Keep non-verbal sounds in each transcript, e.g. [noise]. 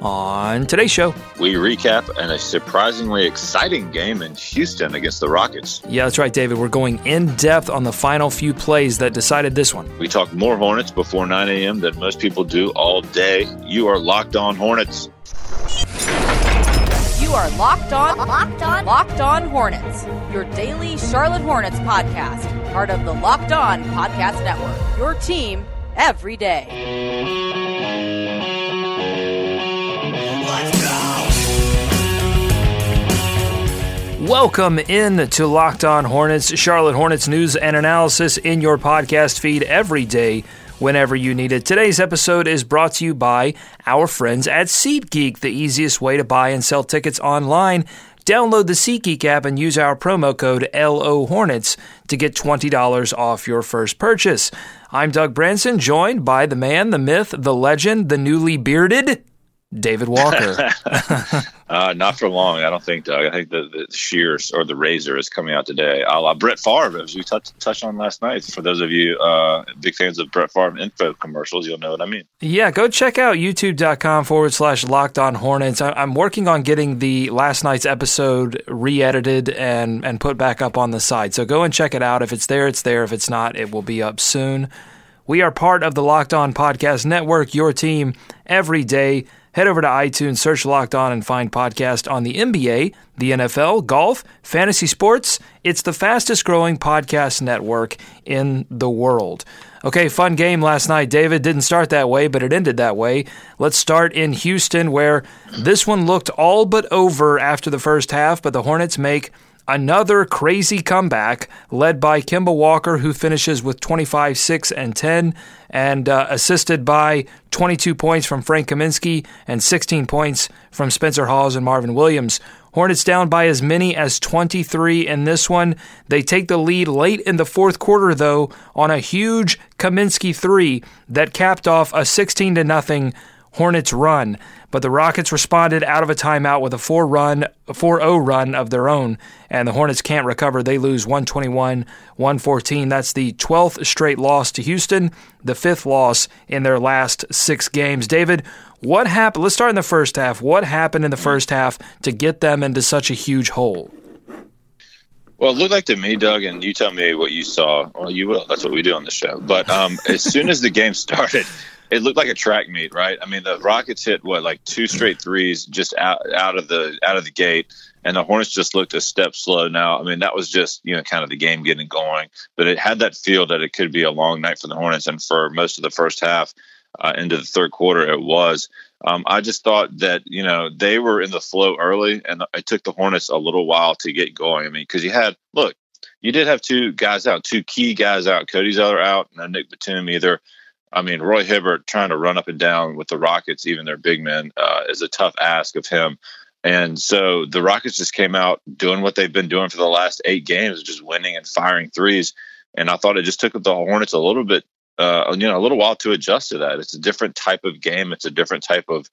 On today's show, we recap an, a surprisingly exciting game in Houston against the Rockets. Yeah, that's right, David. We're going in depth on the final few plays that decided this one. We talk more Hornets before 9 a.m. than most people do all day. You are locked on Hornets. You are locked on, locked on, locked on Hornets. Your daily Charlotte Hornets podcast, part of the Locked On Podcast Network. Your team every day. Welcome in to Locked On Hornets, Charlotte Hornets news and analysis in your podcast feed every day, whenever you need it. Today's episode is brought to you by our friends at SeatGeek, the easiest way to buy and sell tickets online. Download the SeatGeek app and use our promo code LO Hornets to get $20 off your first purchase. I'm Doug Branson, joined by the man, the myth, the legend, the newly bearded David Walker. [laughs] [laughs] uh, not for long, I don't think, Doug. I think the, the shears or the razor is coming out today. A la Brett Favre, as we t- touched on last night. For those of you uh, big fans of Brett Favre info commercials, you'll know what I mean. Yeah, go check out youtube.com forward slash locked on hornets. I- I'm working on getting the last night's episode re edited and, and put back up on the site. So go and check it out. If it's there, it's there. If it's not, it will be up soon. We are part of the Locked On Podcast Network, your team every day. Head over to iTunes, search Locked On, and find podcast on the NBA, the NFL, golf, fantasy sports. It's the fastest growing podcast network in the world. Okay, fun game last night. David didn't start that way, but it ended that way. Let's start in Houston, where this one looked all but over after the first half, but the Hornets make another crazy comeback led by Kemba Walker, who finishes with 25, 6, and 10, and uh, assisted by 22 points from Frank Kaminsky and 16 points from Spencer Hawes and Marvin Williams. Hornets down by as many as 23 in this one. They take the lead late in the fourth quarter, though, on a huge Kaminsky three that capped off a 16 to nothing Hornets run. But the Rockets responded out of a timeout with a 4 run, 4-0 run of their own, and the Hornets can't recover. They lose 121-114. That's the 12th straight loss to Houston, the fifth loss in their last 6 games. David, what happened? Let's start in the first half. What happened in the first half to get them into such a huge hole? Well, it looked like to me, Doug, and you tell me what you saw. Well, you will. That's what we do on the show. But um, as soon as the game started, it looked like a track meet, right? I mean, the Rockets hit what like two straight threes just out out of the out of the gate, and the Hornets just looked a step slow. Now, I mean, that was just you know kind of the game getting going, but it had that feel that it could be a long night for the Hornets, and for most of the first half uh, into the third quarter, it was. Um, I just thought that you know they were in the flow early, and it took the Hornets a little while to get going. I mean, because you had look, you did have two guys out, two key guys out. Cody Zeller out, and Nick Batum either I mean, Roy Hibbert trying to run up and down with the Rockets, even their big men, uh, is a tough ask of him. And so the Rockets just came out doing what they've been doing for the last eight games, just winning and firing threes. And I thought it just took the Hornets a little bit, uh, you know, a little while to adjust to that. It's a different type of game. It's a different type of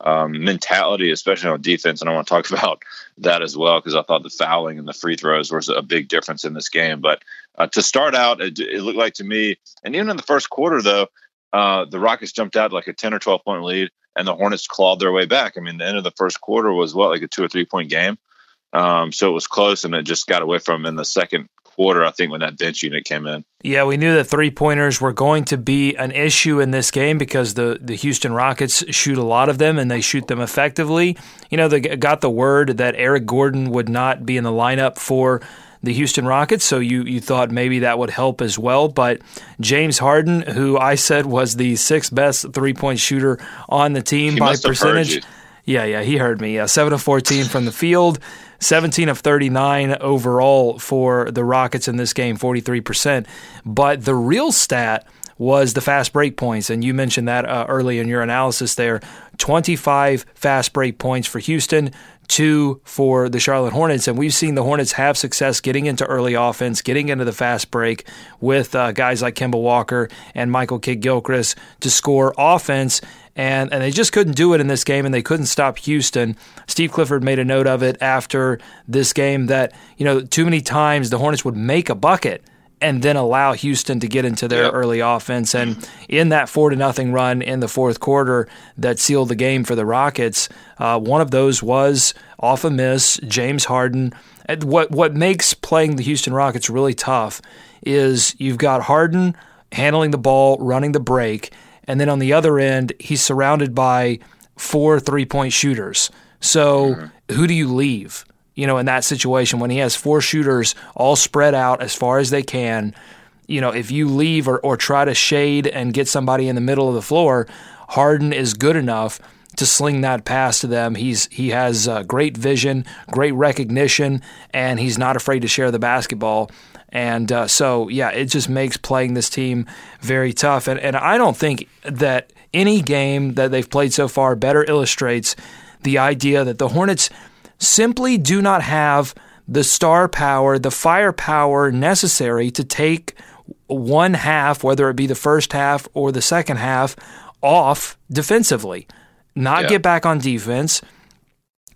um, mentality, especially on defense. And I want to talk [laughs] about that as well because I thought the fouling and the free throws was a big difference in this game. But uh, to start out, it, it, looked like to me, and even in the first quarter, though, uh, the Rockets jumped out like a 10 or 12 point lead, and the Hornets clawed their way back. I mean, the end of the first quarter was what, like a two or three point game? Um, so it was close, and it just got away from them in the second quarter, I think, when that bench unit came in. Yeah, we knew that three pointers were going to be an issue in this game because the, the Houston Rockets shoot a lot of them and they shoot them effectively. You know, they got the word that Eric Gordon would not be in the lineup for the Houston Rockets, so you, you thought maybe that would help as well. But James Harden, who I said was the sixth best three point shooter on the team he by percentage. Yeah, yeah, he heard me. Yeah, 7 of 14 from the field, 17 of 39 overall for the Rockets in this game, 43%. But the real stat was the fast break points, and you mentioned that uh, early in your analysis there. 25 fast break points for Houston, two for the Charlotte Hornets. And we've seen the Hornets have success getting into early offense, getting into the fast break with uh, guys like Kemba Walker and Michael Kidd Gilchrist to score offense. And, and they just couldn't do it in this game, and they couldn't stop Houston. Steve Clifford made a note of it after this game that, you know, too many times the Hornets would make a bucket and then allow Houston to get into their Yep. early offense. And in that four to nothing run in the fourth quarter that sealed the game for the Rockets, uh, one of those was off a miss, James Harden. And what what makes playing the Houston Rockets really tough is you've got Harden handling the ball, running the break, and then on the other end, he's surrounded by four three point shooters. So who do you leave? You know, in that situation when he has four shooters all spread out as far as they can, you know, if you leave or, or try to shade and get somebody in the middle of the floor, Harden is good enough to sling that pass to them. He's he has uh, great vision, great recognition, and he's not afraid to share the basketball. And uh, so, yeah, it just makes playing this team very tough. And and I don't think that any game that they've played so far better illustrates the idea that the Hornets simply do not have the star power, the firepower necessary to take one half, whether it be the first half or the second half, off defensively. Not Yeah. get back on defense.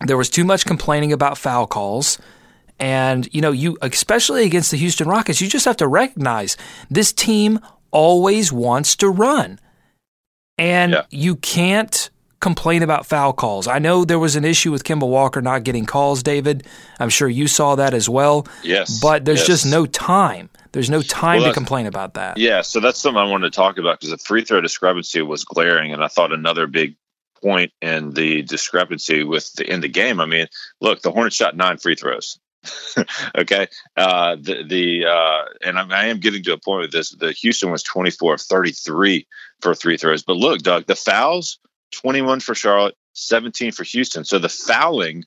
There was too much complaining about foul calls. And, you know, you, especially against the Houston Rockets, you just have to recognize this team always wants to run. And Yeah. you can't complain about foul calls. I know there was an issue with Kemba Walker not getting calls, David. I'm sure you saw that as well. Yes, But there's yes. just no time. There's no time Well, to complain about that. Yeah, so that's something I wanted to talk about because the free throw discrepancy was glaring, and I thought another big point in the discrepancy with the in the game. I mean, look, the Hornets shot nine free throws. [laughs] okay, uh, the the uh, and I, I am getting to a point with this. The Houston was twenty four of thirty three for three throws, but look, Doug, the fouls twenty one for Charlotte, seventeen for Houston. So the fouling,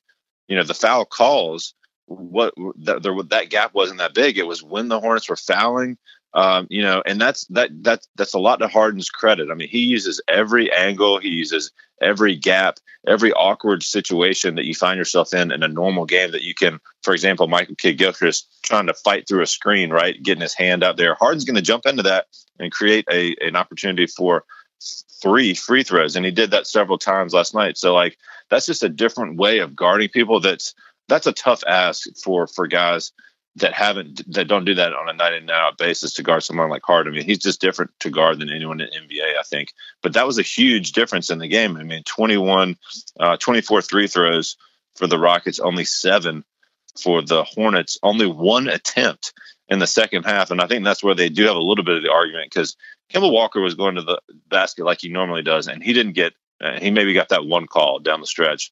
you know, the foul calls what that there, that gap wasn't that big. It was when the Hornets were fouling, um, you know, and that's that that that's a lot to Harden's credit. I mean, he uses every angle, he uses every gap, every awkward situation that you find yourself in in a normal game that you can, for example, Michael Kidd Gilchrist trying to fight through a screen, right, getting his hand out there. Harden's going to jump into that and create a an opportunity for three free throws, and he did that several times last night. So like that's just a different way of guarding people. That's that's a tough ask for for guys that haven't that don't do that on a night in night out basis to guard someone like Harden. I mean, he's just different to guard than anyone in NBA, I think. But that was a huge difference in the game. I mean, 21, uh, 24 three throws for the Rockets, only seven for the Hornets, only one attempt in the second half. And I think that's where they do have a little bit of the argument because Kemba Walker was going to the basket like he normally does, and he didn't get. Uh, he maybe got that one call down the stretch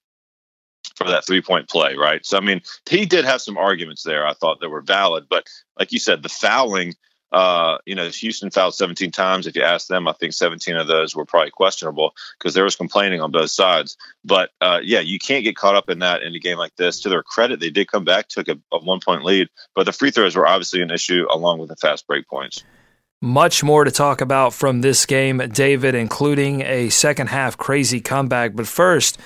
for that three point play, right? So I mean, he did have some arguments there. I thought that were valid, but like you said, the fouling. Uh, you know, Houston fouled 17 times. If you ask them, I think 17 of those were probably questionable because there was complaining on both sides. But uh, yeah, you can't get caught up in that in a game like this. To their credit, they did come back, took a, a one point lead, but the free throws were obviously an issue along with the fast break points. Much more to talk about from this game, David, including a second half crazy comeback. But first,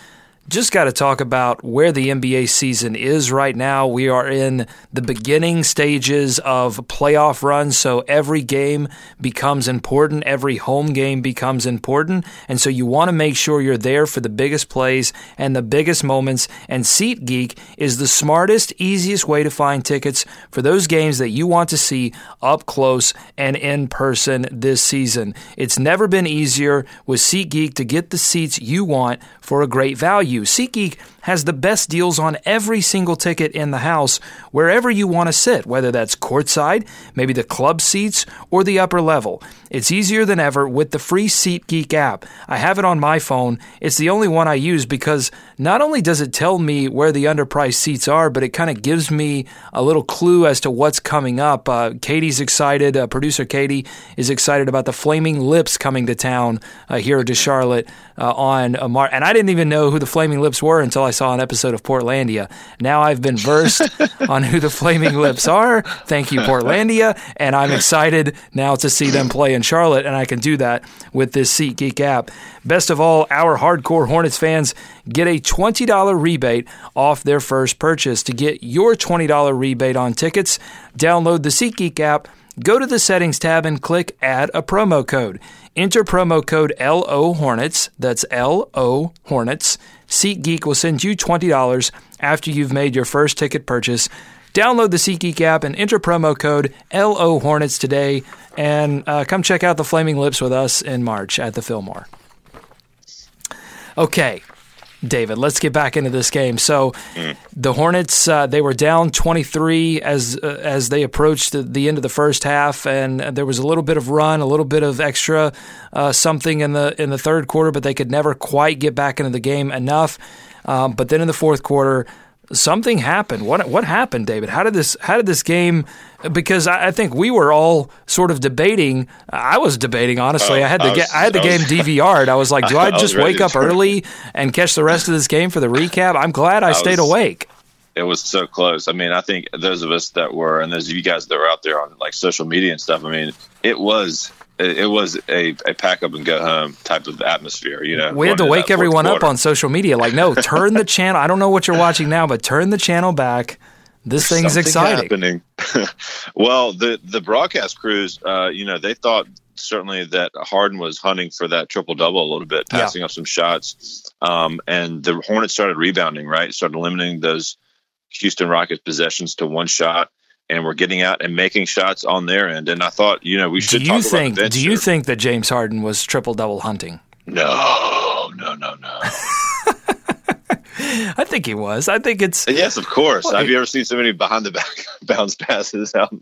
just got to talk about where the NBA season is right now. We are in the beginning stages of playoff runs, so every game becomes important. Every home game becomes important. And so you want to make sure you're there for the biggest plays and the biggest moments. And SeatGeek is the smartest, easiest way to find tickets for those games that you want to see up close and in person this season. It's never been easier with SeatGeek to get the seats you want for a great value. SeatGeek has the best deals on every single ticket in the house, wherever you want to sit, whether that's courtside, maybe the club seats, or the upper level. It's easier than ever with the free SeatGeek app. I have it on my phone. It's the only one I use because not only does it tell me where the underpriced seats are, but it kind of gives me a little clue as to what's coming up. Uh, Katie's excited. Uh, producer Katie is excited about the Flaming Lips coming to town uh, here to Charlotte uh, on uh, Mar. And I didn't even know who the Flaming Lips were until I saw an episode of Portlandia. Now I've been versed [laughs] on who the Flaming Lips are. Thank you, Portlandia. And I'm excited now to see them play in Charlotte, and I can do that with this SeatGeek app. Best of all, our hardcore Hornets fans get a $20 rebate off their first purchase. To get your $20 rebate on tickets, download the SeatGeek app, go to the settings tab, and click add a promo code. Enter promo code LO Hornets, that's LO Hornets. SeatGeek will send you $20 after you've made your first ticket purchase. Download the SeatGeek app and enter promo code LO Hornets today, and uh, come check out the Flaming Lips with us in March at the Fillmore. Okay, David, let's get back into this game. So, the Hornets uh, they were down 23 as uh, as they approached the, the, end of the first half, and there was a little bit of run, a little bit of extra uh, something in the in the third quarter, but they could never quite get back into the game enough. Um, but then in the fourth quarter, something happened. What what happened, David? How did this how did this game? Because I, I think we were all sort of debating. I was debating honestly. Oh, I had to get I had the I was, game [laughs] DVR'd. I was like, do [laughs] I, I just wake up early and catch the rest of this game for the recap? I'm glad I, stayed was, awake. It was so close. I mean, I think those of us that were and those of you guys that were out there on like social media and stuff. I mean, it was it was a, a pack up and go home type of atmosphere. You know, we had to wake everyone quarter. up on social media. Like, no, turn the channel. I don't know what you're watching now, but turn the channel back. This thing's Something exciting. [laughs] Well, the the broadcast crews, uh, you know, they thought certainly that Harden was hunting for that triple double a little bit, passing yeah. up some shots, um, and the Hornets started rebounding. Right, started limiting those Houston Rockets possessions to one shot and we're getting out and making shots on their end. And I thought, you know, we should. Do you think? do you think that James Harden was triple double hunting? No, no, no, no. [laughs] I think he was. I think it's yes, of course. Well, Have you ever seen so many behind the back [laughs] bounce passes out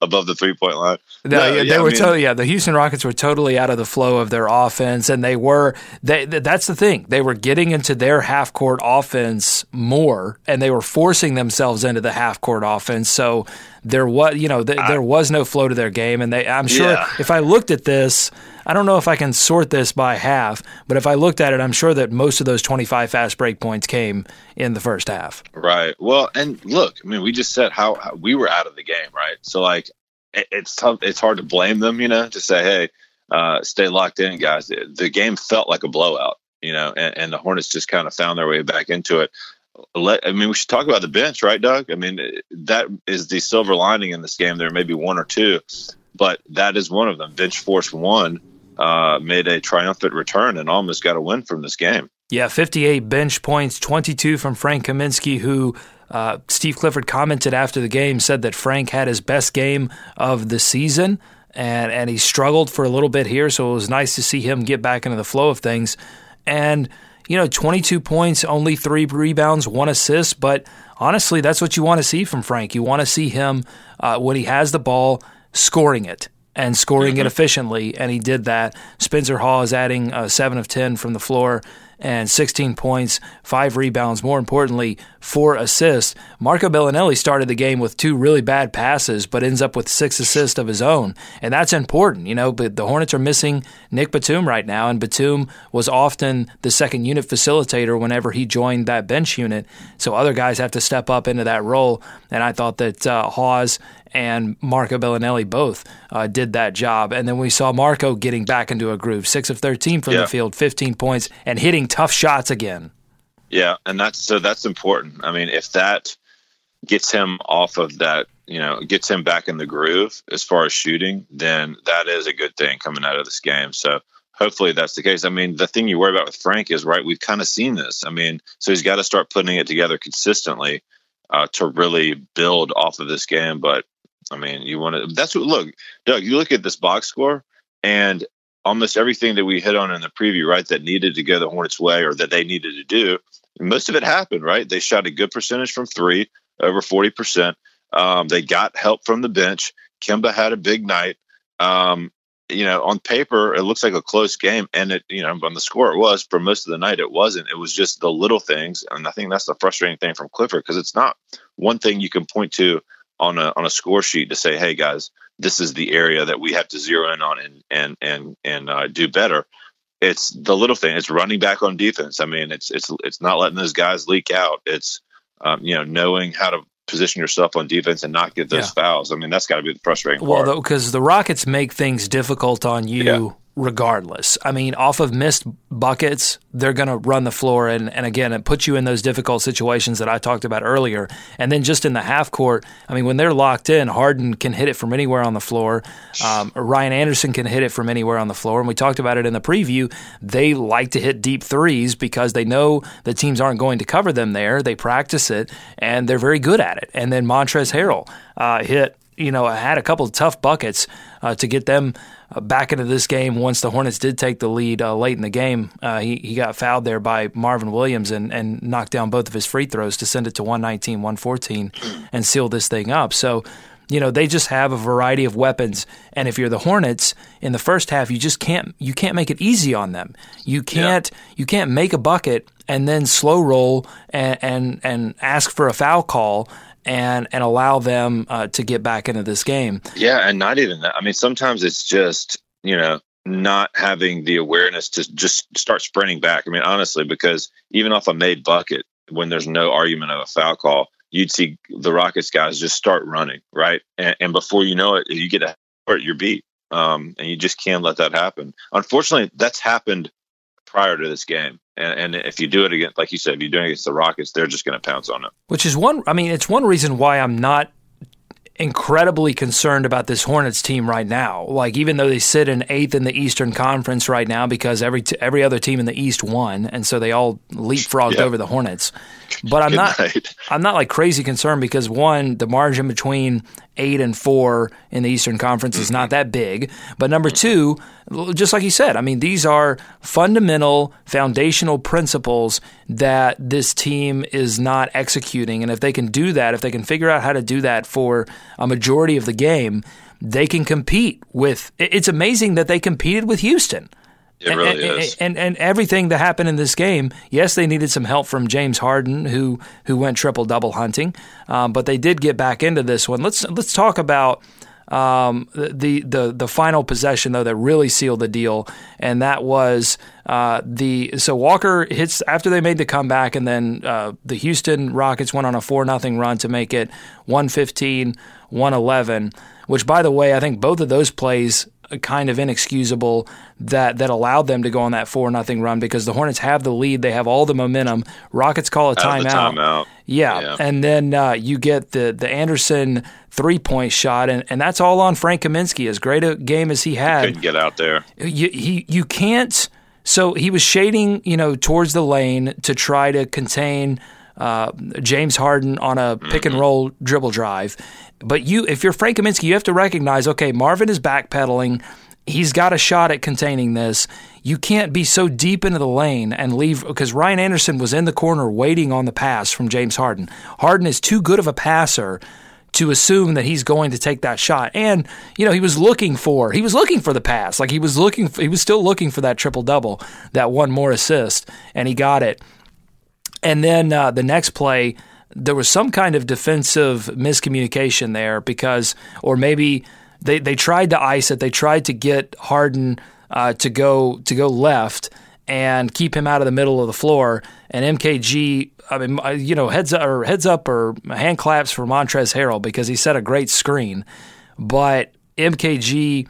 above the three point line? No, no yeah, they I were mean, totally. Yeah, the Houston Rockets were totally out of the flow of their offense, and they were. They, that's the thing. They were getting into their half court offense more, and they were forcing themselves into the half court offense. So there was, you know, th- I, there was no flow to their game, and they. I'm sure yeah. if I looked at this I don't know if I can sort this by half, but if I looked at it, I'm sure that most of those 25 fast break points came in the first half. Right. Well, and look, I mean, we just said how, how we were out of the game, right? So like, it, it's tough. It's hard to blame them, you know, to say, hey, uh, stay locked in, guys. The game felt like a blowout, you know, and, and the Hornets just kind of found their way back into it. Let, I mean, we should talk about the bench, right, Doug? I mean, that is the silver lining in this game. There may be one or two, but that is one of them. Bench force one uh, made a triumphant return and almost got a win from this game. Yeah, 58 bench points, 22 from Frank Kaminsky, who uh, Steve Clifford commented after the game, said that Frank had his best game of the season. And, and he struggled for a little bit here, so it was nice to see him get back into the flow of things. And, you know, 22 points, only three rebounds, one assist. But honestly, that's what you want to see from Frank. You want to see him, uh, when he has the ball, scoring it and scoring mm-hmm. it efficiently, and he did that. Spencer Hawes is adding uh, 7 of 10 from the floor and 16 points, five rebounds, more importantly, four assists. Marco Belinelli started the game with two really bad passes, but ends up with six assists of his own. And that's important, you know, but the Hornets are missing Nick Batum right now, and Batum was often the second unit facilitator whenever he joined that bench unit. So other guys have to step up into that role. And I thought that uh, Hawes and Marco Belinelli both uh, did that job. And then we saw Marco getting back into a groove, six of 13 from yeah. the field, 15 points, and hitting tough shots again. Yeah, and that's so that's important. I mean, if that gets him off of that, you know, gets him back in the groove as far as shooting, then that is a good thing coming out of this game. So hopefully that's the case. I mean, the thing you worry about with Frank is right. We've kind of seen this. I mean, so he's got to start putting it together consistently uh, to really build off of this game. But I mean, you want to. That's what. Look, Doug. You look at this box score, and almost everything that we hit on in the preview, right, that needed to go the Hornets' way or that they needed to do, most of it happened. Right, they shot a good percentage from three, over forty percent. Um, they got help from the bench. Kemba had a big night. Um, you know, on paper, it looks like a close game, and it, you know, on the score, it was. For most of the night, it wasn't. It was just the little things, and I think that's the frustrating thing from Clifford because it's not one thing you can point to on a on a score sheet to say, hey guys, this is the area that we have to zero in on and and and and uh, do better. It's the little thing. It's running back on defense. I mean, it's it's it's not letting those guys leak out. It's um, you know knowing how to position yourself on defense and not get those yeah. fouls. I mean, that's got to be the frustrating well, part. because the Rockets make things difficult on you. Yeah. Regardless. I mean, off of missed buckets, they're going to run the floor. And, and again, it puts you in those difficult situations that I talked about earlier. And then just in the half court, I mean, when they're locked in, Harden can hit it from anywhere on the floor. Um, Ryan Anderson can hit it from anywhere on the floor. And we talked about it in the preview. They like to hit deep threes because they know the teams aren't going to cover them there. They practice it and they're very good at it. And then Montrezl Harrell uh, hit you know, I had a couple of tough buckets uh, to get them uh, back into this game once the Hornets did take the lead uh, late in the game. Uh, he, he got fouled there by Marvin Williams and, and knocked down both of his free throws to send it to 119, 114 and seal this thing up. So, you know, they just have a variety of weapons. And if you're the Hornets in the first half, you just can't you can't make it easy on them. You can't yeah. you can't make a bucket and then slow roll and, and and ask for a foul call and and allow them uh, to get back into this game. Yeah, and not even that. I mean, sometimes it's just you know not having the awareness to just start sprinting back. I mean, honestly, because even off a made bucket, when there's no argument of a foul call, you'd see the Rockets guys just start running right, and, and before you know it, you get a your beat, um, and you just can't let that happen. Unfortunately, that's happened prior to this game. And, and if you do it against, like you said, if you're doing it against the Rockets, they're just going to pounce on it. Which is one. I mean, it's one reason why I'm not incredibly concerned about this Hornets team right now. Like even though they sit in eighth in the Eastern Conference right now because every t- every other team in the East won, and so they all leapfrogged over the Hornets. But I'm Good not night. I'm not like crazy concerned because one, the margin between eight and four in the Eastern Conference is not that big. But number two, just like you said, I mean, these are fundamental, foundational principles that this team is not executing. And if they can do that, if they can figure out how to do that for a majority of the game, they can compete with. It's amazing that they competed with Houston. It and, really and, is. And, and everything that happened in this game, yes, they needed some help from James Harden, who who went triple double hunting, um, but they did get back into this one. Let's let's talk about. Um, the the the final possession though that really sealed the deal, and that was uh, the so Walker hits after they made the comeback, and then uh, the Houston Rockets went on a four nothing run to make it 115, 111. Which, by the way, I think both of those plays kind of inexcusable that that allowed them to go on that four nothing run because the Hornets have the lead, they have all the momentum. Rockets call a timeout. timeout. Yeah. yeah. and then uh, you get the the Anderson three point shot, and, and that's all on Frank Kaminsky. As great a game as he had, he couldn't get out there. You he you can't. So he was shading, you know, towards the lane to try to contain uh, James Harden on a pick and mm-hmm. roll dribble drive. But you, if you're Frank Kaminsky, you have to recognize, okay, Marvin is backpedaling. He's got a shot at containing this. You can't be so deep into the lane and leave because Ryan Anderson was in the corner waiting on the pass from James Harden. Harden is too good of a passer to assume that he's going to take that shot. And you know, he was looking for he was looking for the pass. Like he was looking for, he was still looking for that triple double, that one more assist, and he got it. And then uh, the next play, there was some kind of defensive miscommunication there because, or maybe they, they tried to ice it. They tried to get Harden uh, to go to go left and keep him out of the middle of the floor. And MKG, I mean, uh, you know, heads up or heads up or hand claps for Montrezl Harrell because he set a great screen, but MKG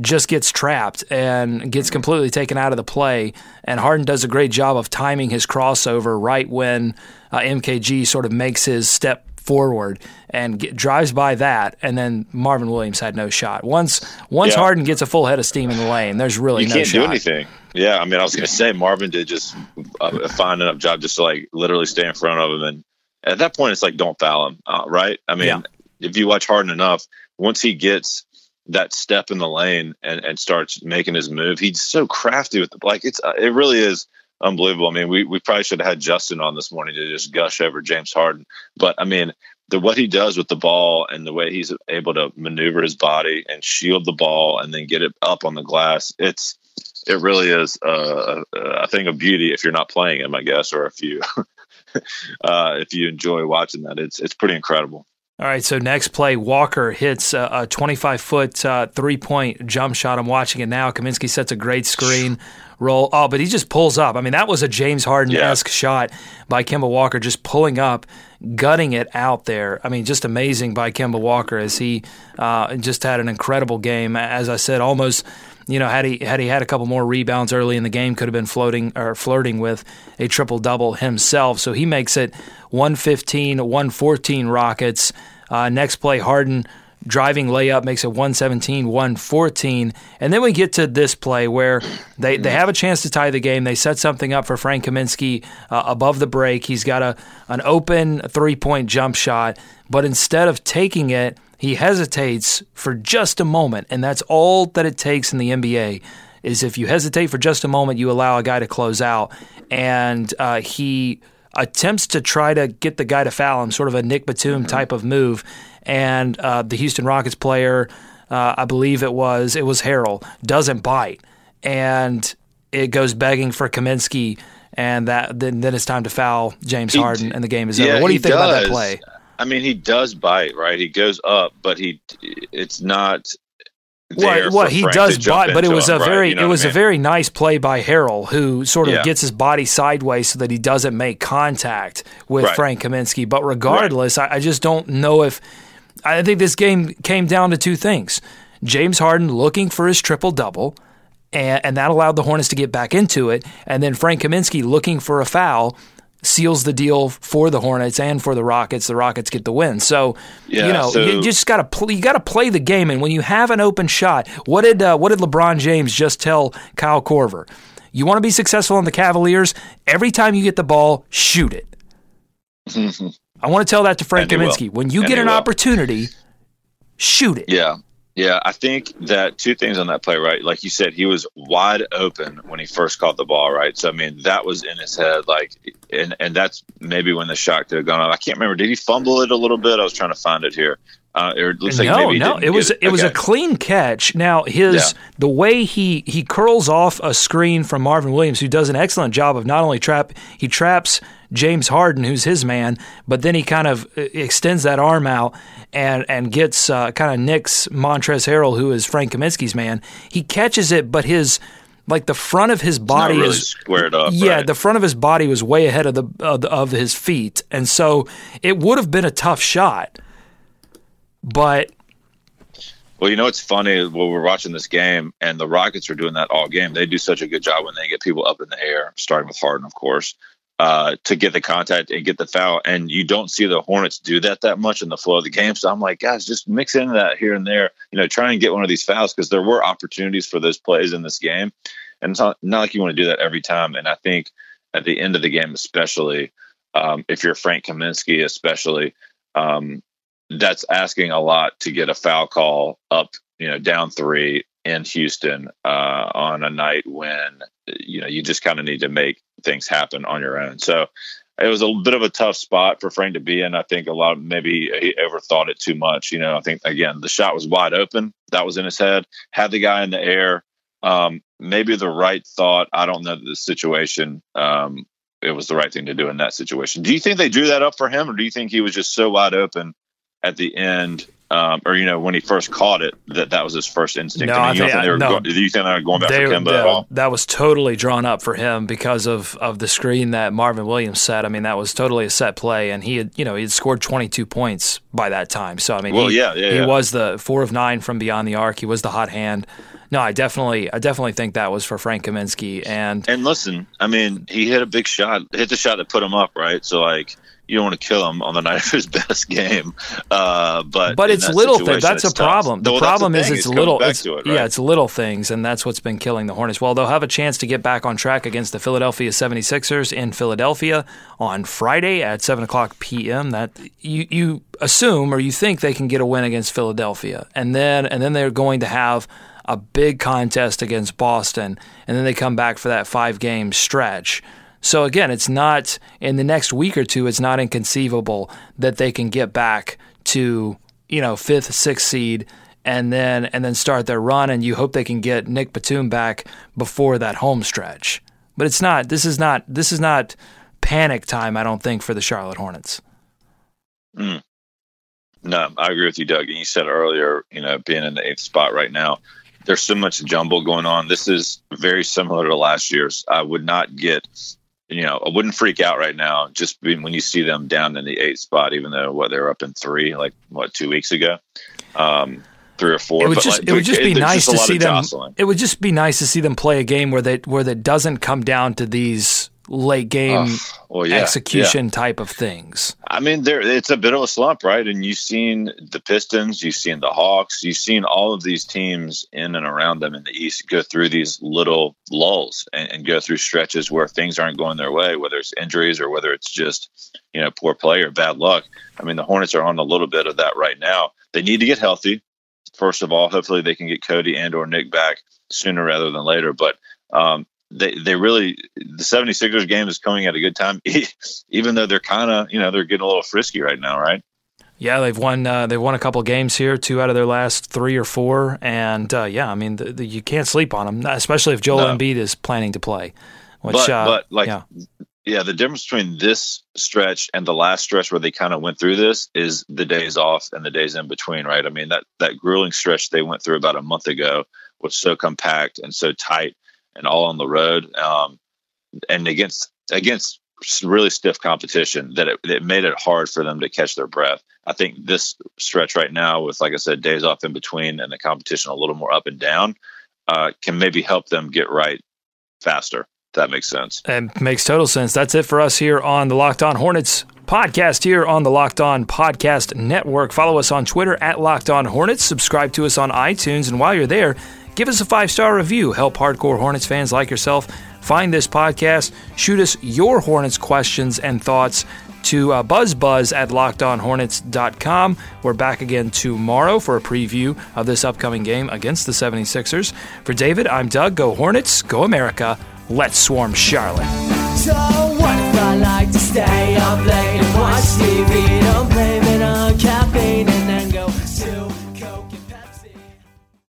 just gets trapped and gets completely taken out of the play. And Harden does a great job of timing his crossover right when uh, MKG sort of makes his step forward and get, drives by that, and then Marvin Williams had no shot. Once once yeah. Harden gets a full head of steam in the lane, there's really you no can't shot. do anything. Yeah, I mean, I was going to say Marvin did just a fine enough job just to like literally stay in front of him, and at that point, it's like don't foul him, uh, right? I mean, yeah. if you watch Harden enough, once he gets that step in the lane and, and starts making his move. He's so crafty with the like it's uh, it really is unbelievable. I mean, we we probably should have had Justin on this morning to just gush over James Harden, but I mean, the what he does with the ball and the way he's able to maneuver his body and shield the ball and then get it up on the glass, it's it really is a, a thing of beauty if you're not playing him, I guess, or if you [laughs] uh, if you enjoy watching that, it's it's pretty incredible. All right, so next play, Walker hits a 25 foot uh, three point jump shot. I'm watching it now. Kaminsky sets a great screen roll. Oh, but he just pulls up. I mean, that was a James Harden esque yeah. shot by Kemba Walker, just pulling up, gutting it out there. I mean, just amazing by Kemba Walker as he uh, just had an incredible game. As I said, almost you know, had he had he had a couple more rebounds early in the game, could have been floating or flirting with a triple double himself. So he makes it 115, 114 Rockets. Uh, next play, Harden driving layup makes it 117 114 and then we get to this play where they, they have a chance to tie the game they set something up for frank kaminsky uh, above the break he's got a an open three point jump shot but instead of taking it he hesitates for just a moment and that's all that it takes in the nba is if you hesitate for just a moment you allow a guy to close out and uh, he attempts to try to get the guy to foul him sort of a nick batum mm-hmm. type of move and uh, the Houston Rockets player, uh, I believe it was it was Harrell, doesn't bite, and it goes begging for Kaminsky, and that then, then it's time to foul James Harden, and the game is yeah, over. What do you think does. about that play? I mean, he does bite, right? He goes up, but he it's not well, well he does bite, but it was him, a right? very you know it was I mean? a very nice play by Harrell, who sort of yeah. gets his body sideways so that he doesn't make contact with right. Frank Kaminsky. But regardless, right. I, I, just don't know if I think this game came down to two things: James Harden looking for his triple double, and, and that allowed the Hornets to get back into it, and then Frank Kaminsky looking for a foul seals the deal for the Hornets and for the Rockets. The Rockets get the win. So yeah, you know so, you just got to pl- you got to play the game. And when you have an open shot, what did uh, what did LeBron James just tell Kyle Korver? You want to be successful in the Cavaliers. Every time you get the ball, shoot it. [laughs] I want to tell that to Frank Kaminsky. When you and get an will. opportunity, shoot it. Yeah. Yeah, I think that two things on that play, right? Like you said, he was wide open when he first caught the ball, right? So I mean, that was in his head, like, and and that's maybe when the shot could have gone off. I can't remember. Did he fumble it a little bit? I was trying to find it here. Uh, it looks like no, no, it was it, it was a clean catch. Now his yeah. the way he he curls off a screen from Marvin Williams, who does an excellent job of not only trap he traps James Harden, who's his man, but then he kind of uh, extends that arm out and and gets uh, kind of nicks Montrezl Harrell, who is Frank Kaminsky's man. He catches it, but his like the front of his body really is squared up. Yeah, right? the front of his body was way ahead of the, of the of his feet, and so it would have been a tough shot. But well, you know it's funny when we're watching this game, and the Rockets are doing that all game. They do such a good job when they get people up in the air, starting with Harden, of course, uh, to get the contact and get the foul. And you don't see the Hornets do that that much in the flow of the game. So I'm like, guys, just mix in that here and there. You know, try and get one of these fouls because there were opportunities for those plays in this game, and it's not, not like you want to do that every time. And I think at the end of the game, especially um, if you're Frank Kaminsky, especially. Um, that's asking a lot to get a foul call up, you know, down three in Houston uh, on a night when you know you just kind of need to make things happen on your own. So it was a bit of a tough spot for Frank to be in. I think a lot of maybe he overthought it too much. You know, I think again the shot was wide open. That was in his head. Had the guy in the air. Um, maybe the right thought. I don't know the situation. Um, it was the right thing to do in that situation. Do you think they drew that up for him, or do you think he was just so wide open at the end, um, or you know when he first caught it, that that was his first instinct. No, I mean, think, I, no. Go, do you think they were going back they, for Kemba they, at all? That was totally drawn up for him because of of the screen that Marvin Williams set. I mean, that was totally a set play, and he had you know he had scored 22 points by that time. So I mean, well, he, yeah, yeah, he yeah. was the four of nine from beyond the arc. He was the hot hand. No, I definitely, I definitely think that was for Frank Kaminsky. And and listen, I mean, he hit a big shot, hit the shot that put him up, right? So like, you don't want to kill him on the night of his [laughs] best game. Uh, but but it's little things. That's a problem. The well, problem the is it's, little. It's, it, right? Yeah, it's little things, and that's what's been killing the Hornets. Well, they'll have a chance to get back on track against the Philadelphia 76ers in Philadelphia on Friday at seven o'clock p.m. That you you assume or you think they can get a win against Philadelphia, and then and then they're going to have a big contest against Boston, and then they come back for that five game stretch. So again, it's not in the next week or two. It's not inconceivable that they can get back to you know fifth, sixth seed, and then and then start their run. And you hope they can get Nick Batum back before that home stretch. But it's not. This is not. This is not panic time. I don't think for the Charlotte Hornets. Mm. No, I agree with you, Doug. And you said earlier, you know, being in the eighth spot right now, there's so much jumble going on. This is very similar to last year's. I would not get you know, I wouldn't freak out right now just when you see them down in the eighth spot, even though what they're up in three, like what two weeks ago. Um, three or four. It would just like, it would just be nice just to see them. jostling. It would just be nice to see them play a game where that where that doesn't come down to these late game Ugh, well, yeah, execution type of things. I mean, there it's a bit of a slump, right? And you've seen the Pistons, you've seen the Hawks, you've seen all of these teams in and around them in the East go through these little lulls and, and go through stretches where things aren't going their way, whether it's injuries or whether it's just you know poor play or bad luck. I mean, the Hornets are on a little bit of that right now. They need to get healthy. First of all, hopefully they can get Cody and or Nick back sooner rather than later. But um, they they really the 76ers game is coming at a good time [laughs] even though they're kind of you know they're getting a little frisky right now right yeah they've won uh, they've won a couple games here two out of their last three or four and uh, yeah i mean the, the, you can't sleep on them especially if joel no. embiid is planning to play which but, uh, but like yeah. yeah the difference between this stretch and the last stretch where they kind of went through this is the days off and the days in between right i mean that that grueling stretch they went through about a month ago was so compact and so tight and all on the road, um, and against against really stiff competition that it, it, made it hard for them to catch their breath. I think this stretch right now, with like I said, days off in between and the competition a little more up and down, uh, can maybe help them get right faster. that makes sense. It makes total sense. That's it for us here on the Locked On Hornets podcast here on the Locked On Podcast Network. Follow us on Twitter at Locked On Hornets. Subscribe to us on iTunes, and while you're there Give us a five star review. Help hardcore Hornets fans like yourself find this podcast. Shoot us your Hornets questions and thoughts to uh, buzzbuzz at lockedonhornets.com. We're back again tomorrow for a preview of this upcoming game against the 76ers. For David, I'm Doug. Go Hornets, go America. Let's swarm Charlotte. So what if I like to stay up late and watch TV?